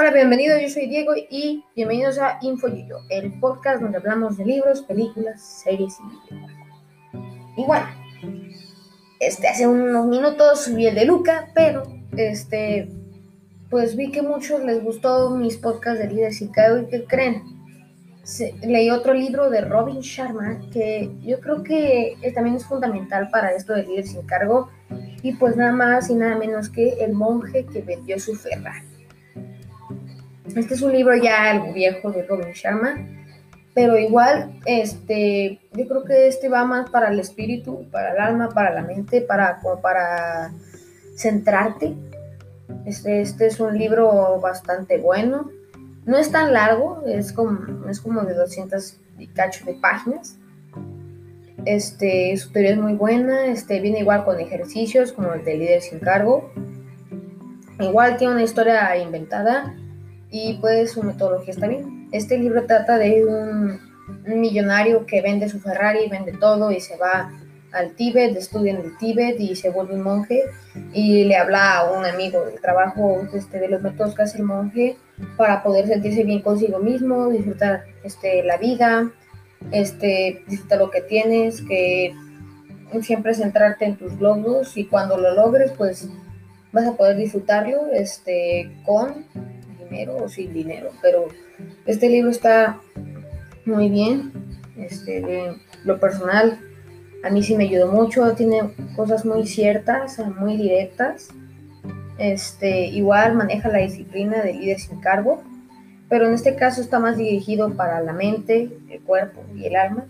Hola, bienvenidos, yo soy Diego y bienvenidos a InfoYoyo, el podcast donde hablamos de libros, películas, series y videojuegos. Y bueno, este, hace unos minutos subí el de Luca, pero este, pues vi que muchos les gustó mis podcasts de líderes y y ¿qué creen? leí otro libro de Robin Sharma que yo creo que también es fundamental para esto de líder sin cargo y pues nada más y nada menos que El monje que vendió su Ferrari. Este es un libro ya algo viejo de Robin Sharma, pero igual este yo creo que este va más para el espíritu, para el alma, para la mente, para para centrarte. Este, este es un libro bastante bueno. No es tan largo, es como, es como de 200 y cacho de páginas. Este, su teoría es muy buena, este, viene igual con ejercicios como el de líder sin cargo. Igual tiene una historia inventada y pues su metodología está bien. Este libro trata de un, millonario que vende su Ferrari, vende todo y se va al Tíbet, estudia en el Tíbet y se vuelve un monje y le habla a un amigo del trabajo este, de los métodos que hace el monje para poder sentirse bien consigo mismo, disfrutar este, la vida, este, disfrutar lo que tienes, que siempre centrarte en tus logros y cuando lo logres pues vas a poder disfrutarlo este, con o sin dinero. Pero este libro está muy bien, este, de lo personal a mí sí me ayudó mucho, tiene cosas muy ciertas, muy directas. Este, igual maneja la disciplina de líder sin cargo, pero en este caso está más dirigido para la mente, el cuerpo y el alma.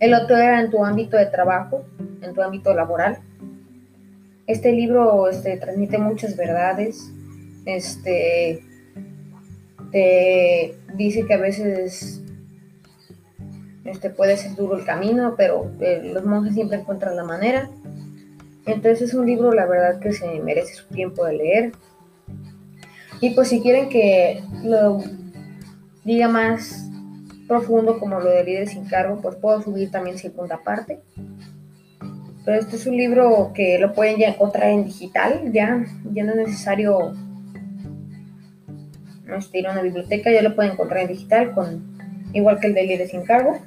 El otro era en tu ámbito de trabajo, en tu ámbito laboral. Este libro este, transmite muchas verdades. Este, te dice que a veces este, puede ser duro el camino, pero eh, los monjes siempre encuentran la manera. Entonces es un libro, la verdad, que se merece su tiempo de leer. Y pues si quieren que lo diga más profundo como lo de líder sin cargo, pues puedo subir también segunda parte. Pero este es un libro que lo pueden ya encontrar en digital, ya, ya no es necesario a una biblioteca, ya lo pueden encontrar en digital, con, igual que el de líder sin cargo.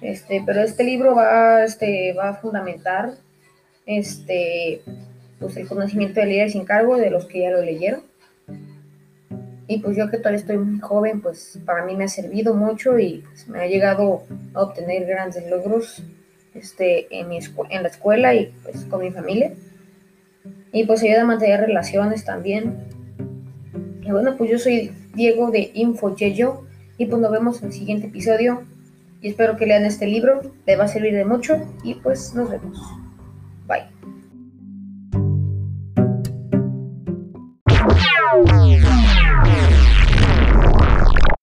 Este, pero este libro va, este, va a fundamentar este, pues el conocimiento de líderes sin cargo de los que ya lo leyeron. Y pues yo que todavía estoy muy joven, pues para mí me ha servido mucho y pues, me ha llegado a obtener grandes logros este, en, mi en la escuela y pues con mi familia. Y pues ayuda a mantener relaciones también. Y bueno, pues yo soy Diego de InfoYeyo y pues nos vemos en el siguiente episodio y espero que lean este libro, le va a servir de mucho y pues nos vemos. Bye.